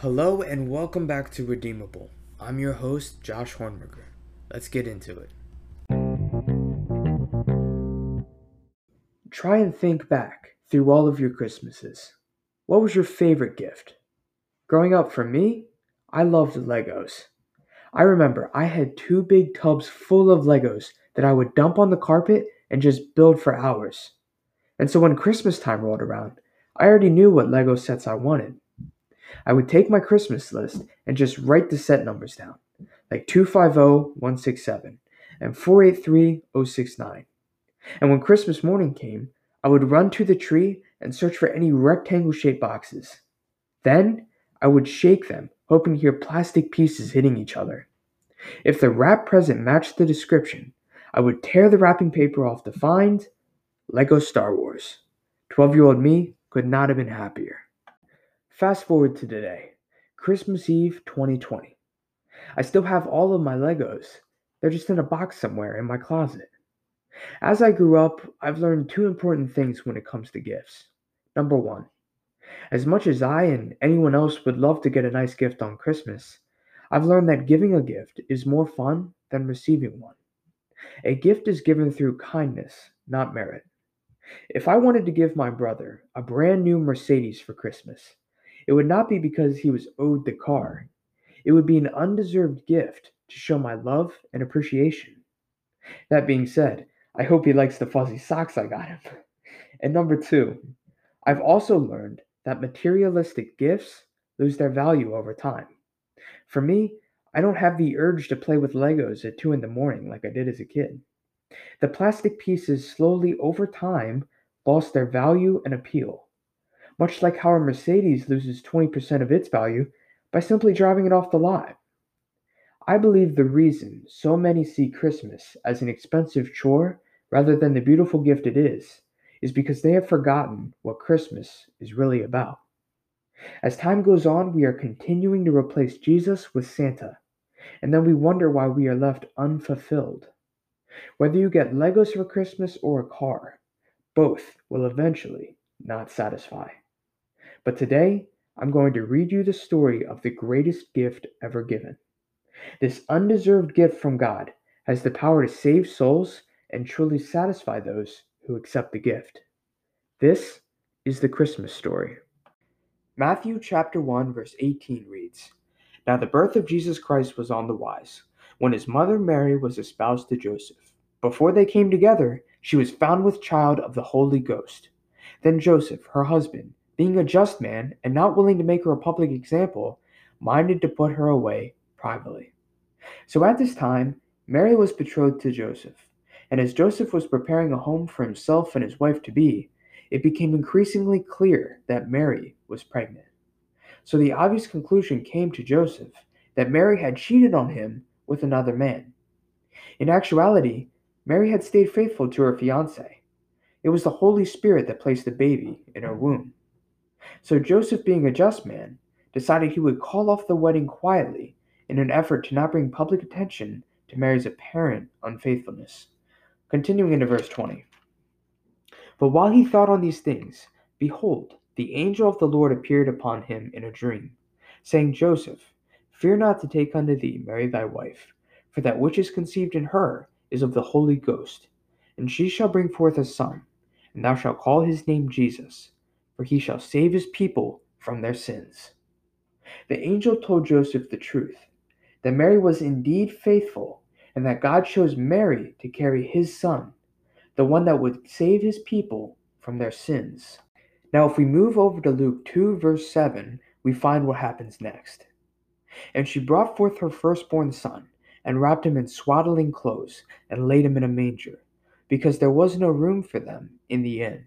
Hello and welcome back to Redeemable. I'm your host, Josh Hornberger. Let's get into it. Try and think back through all of your Christmases. What was your favorite gift? Growing up for me, I loved Legos. I remember I had two big tubs full of Legos that I would dump on the carpet and just build for hours. And so when Christmas time rolled around, I already knew what Lego sets I wanted. I would take my Christmas list and just write the set numbers down, like 250167 and 483069. And when Christmas morning came, I would run to the tree and search for any rectangle shaped boxes. Then I would shake them, hoping to hear plastic pieces hitting each other. If the wrap present matched the description, I would tear the wrapping paper off to find Lego Star Wars. 12 year old me could not have been happier. Fast forward to today, Christmas Eve 2020. I still have all of my Legos. They're just in a box somewhere in my closet. As I grew up, I've learned two important things when it comes to gifts. Number one, as much as I and anyone else would love to get a nice gift on Christmas, I've learned that giving a gift is more fun than receiving one. A gift is given through kindness, not merit. If I wanted to give my brother a brand new Mercedes for Christmas, it would not be because he was owed the car. It would be an undeserved gift to show my love and appreciation. That being said, I hope he likes the fuzzy socks I got him. And number two, I've also learned that materialistic gifts lose their value over time. For me, I don't have the urge to play with Legos at 2 in the morning like I did as a kid. The plastic pieces slowly over time lost their value and appeal much like how a Mercedes loses 20% of its value by simply driving it off the lot. I believe the reason so many see Christmas as an expensive chore rather than the beautiful gift it is is because they have forgotten what Christmas is really about. As time goes on, we are continuing to replace Jesus with Santa, and then we wonder why we are left unfulfilled. Whether you get Legos for Christmas or a car, both will eventually not satisfy. But today, I'm going to read you the story of the greatest gift ever given. This undeserved gift from God has the power to save souls and truly satisfy those who accept the gift. This is the Christmas story. Matthew chapter 1 verse 18 reads, Now the birth of Jesus Christ was on the wise, when his mother Mary was espoused to Joseph. Before they came together, she was found with child of the Holy Ghost. Then Joseph, her husband, being a just man and not willing to make her a public example, minded to put her away privately. So at this time, Mary was betrothed to Joseph, and as Joseph was preparing a home for himself and his wife to be, it became increasingly clear that Mary was pregnant. So the obvious conclusion came to Joseph that Mary had cheated on him with another man. In actuality, Mary had stayed faithful to her fiance. It was the Holy Spirit that placed the baby in her womb. So Joseph, being a just man, decided he would call off the wedding quietly in an effort to not bring public attention to Mary's apparent unfaithfulness. Continuing into verse 20. But while he thought on these things, behold, the angel of the Lord appeared upon him in a dream, saying, Joseph, fear not to take unto thee Mary thy wife, for that which is conceived in her is of the Holy Ghost, and she shall bring forth a son, and thou shalt call his name Jesus for he shall save his people from their sins. The angel told Joseph the truth that Mary was indeed faithful, and that God chose Mary to carry his son, the one that would save his people from their sins. Now, if we move over to Luke 2, verse 7, we find what happens next. And she brought forth her firstborn son, and wrapped him in swaddling clothes, and laid him in a manger, because there was no room for them in the inn.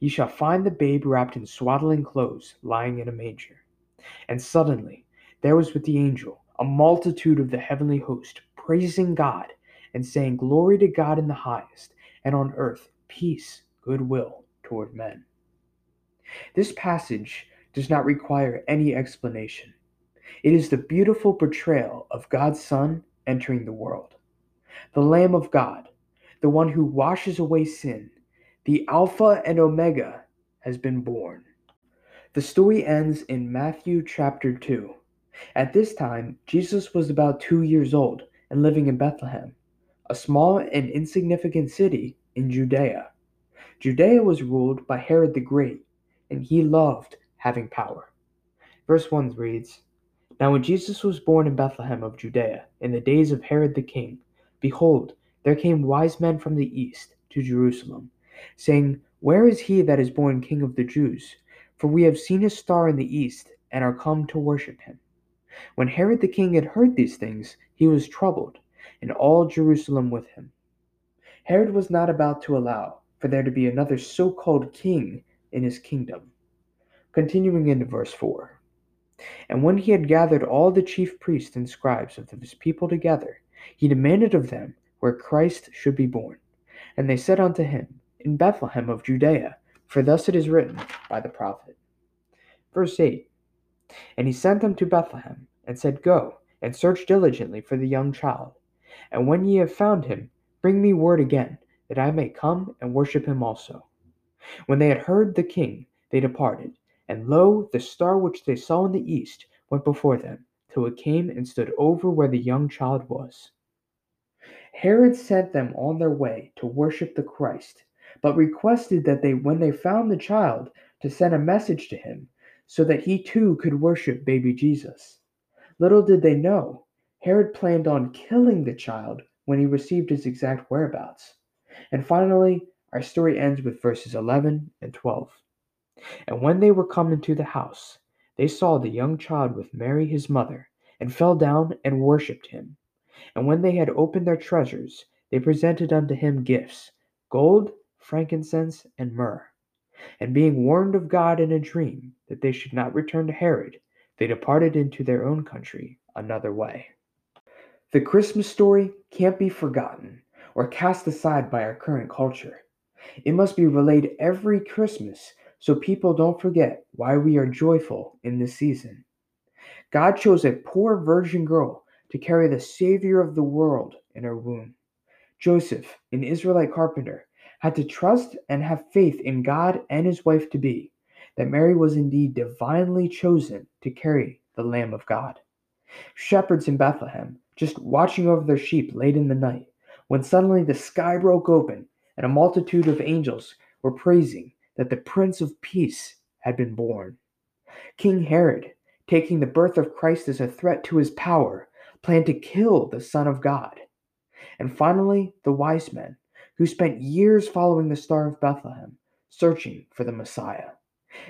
Ye shall find the babe wrapped in swaddling clothes, lying in a manger. And suddenly there was with the angel a multitude of the heavenly host, praising God and saying, Glory to God in the highest, and on earth peace, goodwill toward men. This passage does not require any explanation. It is the beautiful portrayal of God's Son entering the world. The Lamb of God, the one who washes away sin, the Alpha and Omega, has been born. The story ends in Matthew chapter 2. At this time, Jesus was about two years old and living in Bethlehem, a small and insignificant city in Judea. Judea was ruled by Herod the Great, and he loved having power. Verse 1 reads Now when Jesus was born in Bethlehem of Judea, in the days of Herod the king, behold, there came wise men from the east to Jerusalem, saying, Where is he that is born King of the Jews? For we have seen his star in the east, and are come to worship him. When Herod the king had heard these things, he was troubled, and all Jerusalem with him. Herod was not about to allow for there to be another so called king in his kingdom. Continuing into verse 4 And when he had gathered all the chief priests and scribes of his people together, he demanded of them where Christ should be born. And they said unto him, In Bethlehem of Judea, for thus it is written by the prophet. Verse 8 And he sent them to Bethlehem, and said, Go, and search diligently for the young child. And when ye have found him, bring me word again, that I may come and worship him also. When they had heard the king, they departed. And lo, the star which they saw in the east went before them, till it came and stood over where the young child was. Herod sent them on their way to worship the Christ, but requested that they, when they found the child, to send a message to him, so that he too could worship baby Jesus. Little did they know, Herod planned on killing the child when he received his exact whereabouts. And finally, our story ends with verses 11 and 12. And when they were come into the house, they saw the young child with Mary his mother, and fell down and worshipped him. And when they had opened their treasures, they presented unto him gifts gold, frankincense, and myrrh. And being warned of God in a dream that they should not return to Herod, they departed into their own country another way. The Christmas story can't be forgotten or cast aside by our current culture. It must be relayed every Christmas so people don't forget why we are joyful in this season. God chose a poor virgin girl to carry the Savior of the world in her womb. Joseph, an Israelite carpenter, had to trust and have faith in God and his wife to be, that Mary was indeed divinely chosen to carry the Lamb of God. Shepherds in Bethlehem, just watching over their sheep late in the night, when suddenly the sky broke open and a multitude of angels were praising that the Prince of Peace had been born. King Herod, taking the birth of Christ as a threat to his power, planned to kill the Son of God. And finally, the wise men, who spent years following the Star of Bethlehem, searching for the Messiah.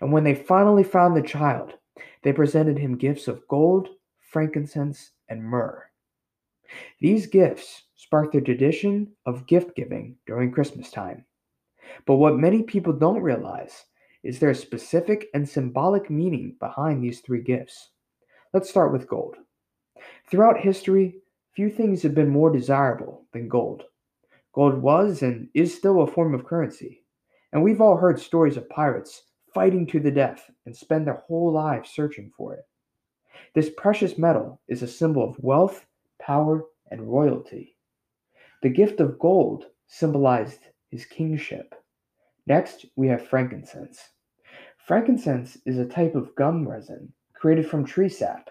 And when they finally found the child, they presented him gifts of gold, frankincense, and myrrh. These gifts sparked the tradition of gift giving during Christmas time. But what many people don't realize is their specific and symbolic meaning behind these three gifts. Let's start with gold. Throughout history, few things have been more desirable than gold. Gold was and is still a form of currency, and we've all heard stories of pirates fighting to the death and spend their whole lives searching for it. This precious metal is a symbol of wealth, power, and royalty. The gift of gold symbolized his kingship. Next, we have frankincense. Frankincense is a type of gum resin created from tree sap.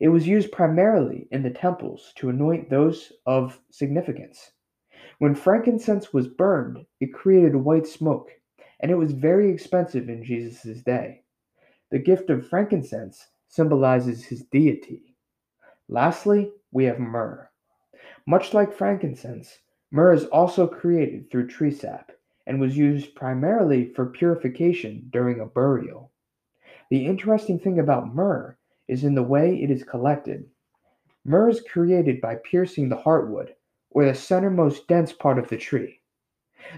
It was used primarily in the temples to anoint those of significance. When frankincense was burned, it created white smoke, and it was very expensive in Jesus' day. The gift of frankincense symbolizes his deity. Lastly, we have myrrh. Much like frankincense, myrrh is also created through tree sap and was used primarily for purification during a burial. The interesting thing about myrrh is in the way it is collected. Myrrh is created by piercing the heartwood, or the centermost dense part of the tree.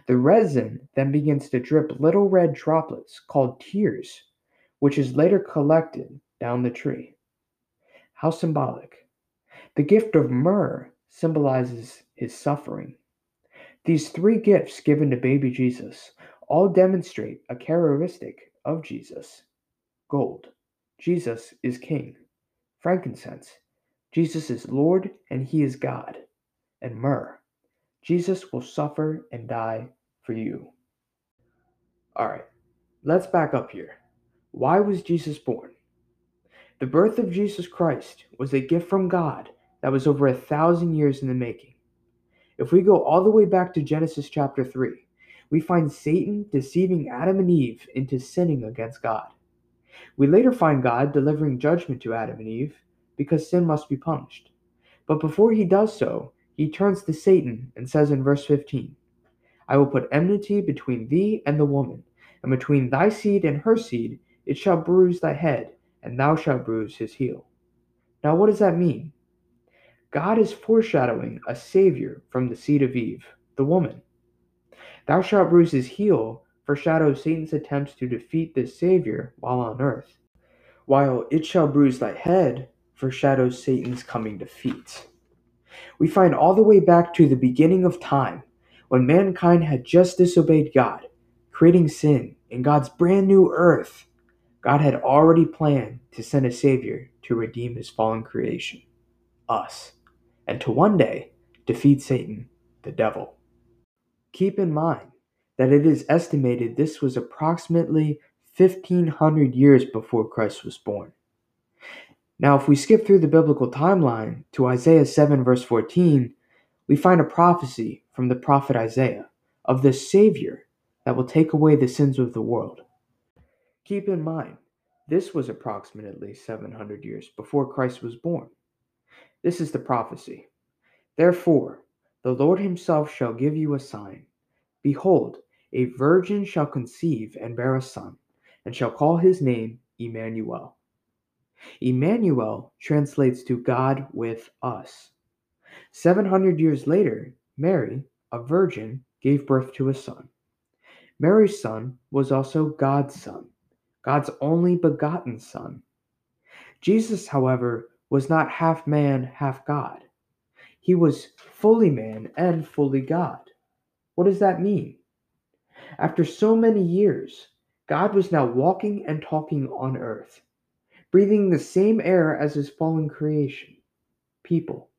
The resin then begins to drip little red droplets called tears, which is later collected down the tree. How symbolic. The gift of myrrh symbolizes his suffering. These three gifts given to baby Jesus all demonstrate a characteristic of Jesus gold. Jesus is king. Frankincense. Jesus is Lord and he is God. And myrrh. Jesus will suffer and die for you. All right, let's back up here. Why was Jesus born? The birth of Jesus Christ was a gift from God that was over a thousand years in the making. If we go all the way back to Genesis chapter 3, we find Satan deceiving Adam and Eve into sinning against God. We later find God delivering judgment to Adam and Eve because sin must be punished. But before he does so, he turns to Satan and says in verse 15, I will put enmity between thee and the woman, and between thy seed and her seed, it shall bruise thy head, and thou shalt bruise his heel. Now, what does that mean? God is foreshadowing a Savior from the seed of Eve, the woman. Thou shalt bruise his heel foreshadows Satan's attempts to defeat this Savior while on earth, while it shall bruise thy head foreshadows Satan's coming defeat. We find all the way back to the beginning of time when mankind had just disobeyed God, creating sin in God's brand new earth. God had already planned to send a Savior to redeem his fallen creation, us, and to one day defeat Satan, the devil. Keep in mind that it is estimated this was approximately 1500 years before Christ was born. Now, if we skip through the biblical timeline to Isaiah 7, verse 14, we find a prophecy from the prophet Isaiah of the Savior that will take away the sins of the world. Keep in mind, this was approximately 700 years before Christ was born. This is the prophecy. Therefore, the Lord himself shall give you a sign. Behold, a virgin shall conceive and bear a son, and shall call his name Emmanuel. Emmanuel translates to God with us. 700 years later, Mary, a virgin, gave birth to a son. Mary's son was also God's son, God's only begotten son. Jesus, however, was not half man, half God. He was fully man and fully God. What does that mean? After so many years, God was now walking and talking on earth breathing the same air as his fallen creation, people,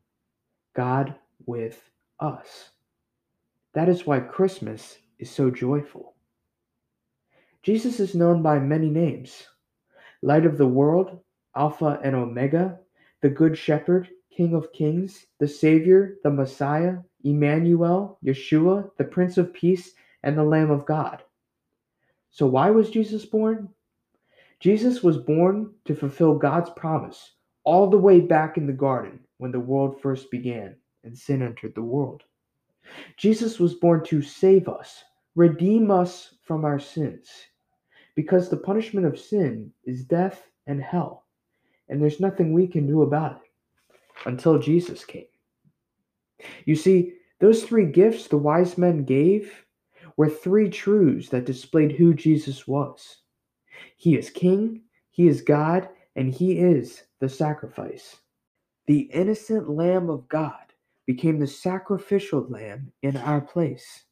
God with us. That is why Christmas is so joyful. Jesus is known by many names Light of the World, Alpha and Omega, the Good Shepherd, King of Kings, the Savior, the Messiah, Emmanuel, Yeshua, the Prince of Peace, and the Lamb of God. So, why was Jesus born? Jesus was born to fulfill God's promise all the way back in the garden when the world first began and sin entered the world. Jesus was born to save us, redeem us from our sins, because the punishment of sin is death and hell, and there's nothing we can do about it until Jesus came. You see, those three gifts the wise men gave were three truths that displayed who Jesus was. He is King, He is God, and He is the sacrifice. The innocent Lamb of God became the sacrificial lamb in our place.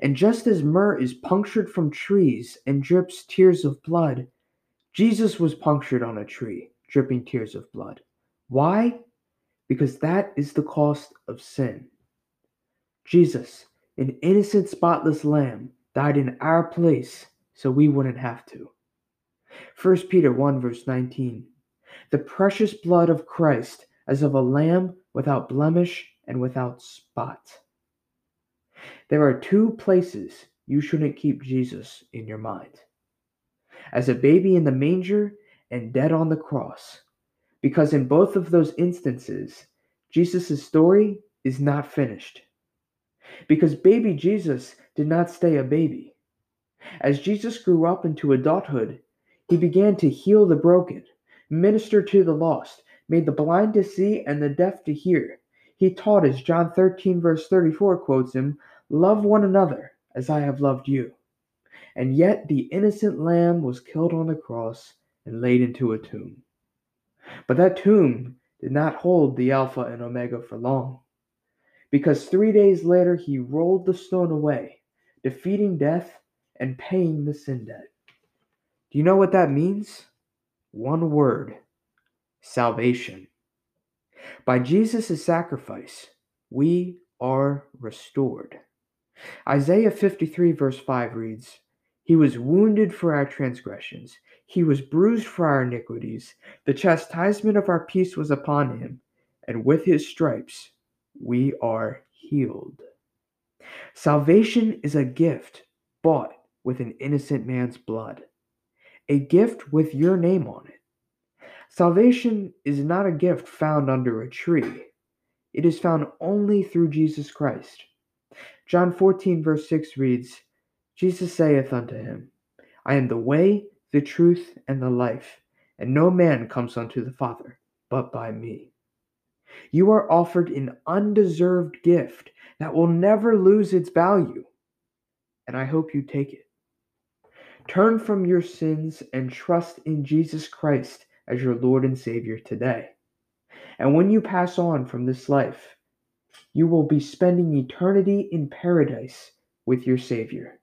And just as myrrh is punctured from trees and drips tears of blood, Jesus was punctured on a tree, dripping tears of blood. Why? Because that is the cost of sin. Jesus, an innocent, spotless lamb, died in our place so we wouldn't have to. 1 Peter 1 verse 19. The precious blood of Christ as of a lamb without blemish and without spot. There are two places you shouldn't keep Jesus in your mind as a baby in the manger and dead on the cross, because in both of those instances, Jesus' story is not finished. Because baby Jesus did not stay a baby. As Jesus grew up into adulthood, he began to heal the broken, minister to the lost, made the blind to see and the deaf to hear. He taught, as John 13, verse 34 quotes him, Love one another as I have loved you. And yet the innocent lamb was killed on the cross and laid into a tomb. But that tomb did not hold the Alpha and Omega for long, because three days later he rolled the stone away, defeating death and paying the sin debt. Do you know what that means? One word salvation. By Jesus' sacrifice, we are restored. Isaiah 53, verse 5 reads, He was wounded for our transgressions, he was bruised for our iniquities. The chastisement of our peace was upon him, and with his stripes we are healed. Salvation is a gift bought with an innocent man's blood, a gift with your name on it. Salvation is not a gift found under a tree. It is found only through Jesus Christ. John 14, verse 6 reads, Jesus saith unto him, I am the way, the truth, and the life, and no man comes unto the Father but by me. You are offered an undeserved gift that will never lose its value, and I hope you take it. Turn from your sins and trust in Jesus Christ as your Lord and Savior today. And when you pass on from this life, you will be spending eternity in paradise with your Savior.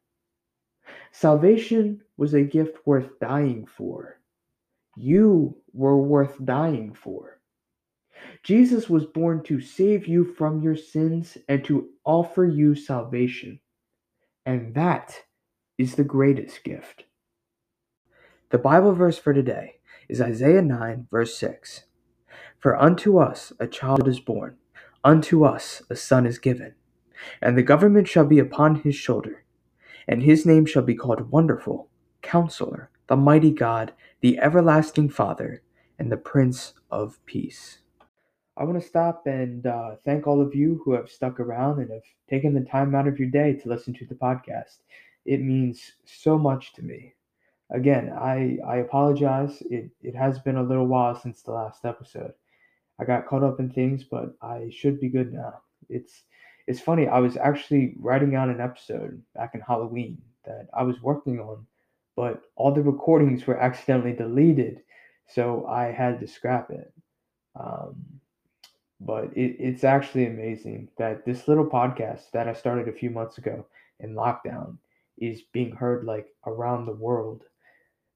Salvation was a gift worth dying for. You were worth dying for. Jesus was born to save you from your sins and to offer you salvation. And that is the greatest gift. The Bible verse for today is Isaiah 9, verse 6. For unto us a child is born, unto us a son is given, and the government shall be upon his shoulder and his name shall be called Wonderful, Counselor, the Mighty God, the Everlasting Father, and the Prince of Peace. I want to stop and uh, thank all of you who have stuck around and have taken the time out of your day to listen to the podcast. It means so much to me. Again, I, I apologize. It, it has been a little while since the last episode. I got caught up in things, but I should be good now. It's it's funny, I was actually writing out an episode back in Halloween that I was working on, but all the recordings were accidentally deleted, so I had to scrap it. Um, but it, it's actually amazing that this little podcast that I started a few months ago in lockdown is being heard like around the world.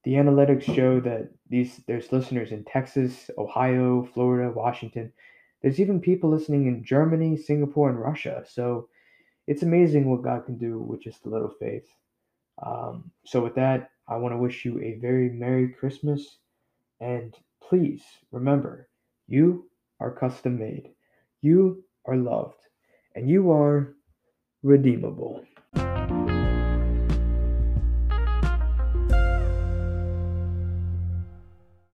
The analytics show that these there's listeners in Texas, Ohio, Florida, Washington, there's even people listening in Germany, Singapore, and Russia. So it's amazing what God can do with just a little faith. Um, so, with that, I want to wish you a very Merry Christmas. And please remember, you are custom made, you are loved, and you are redeemable.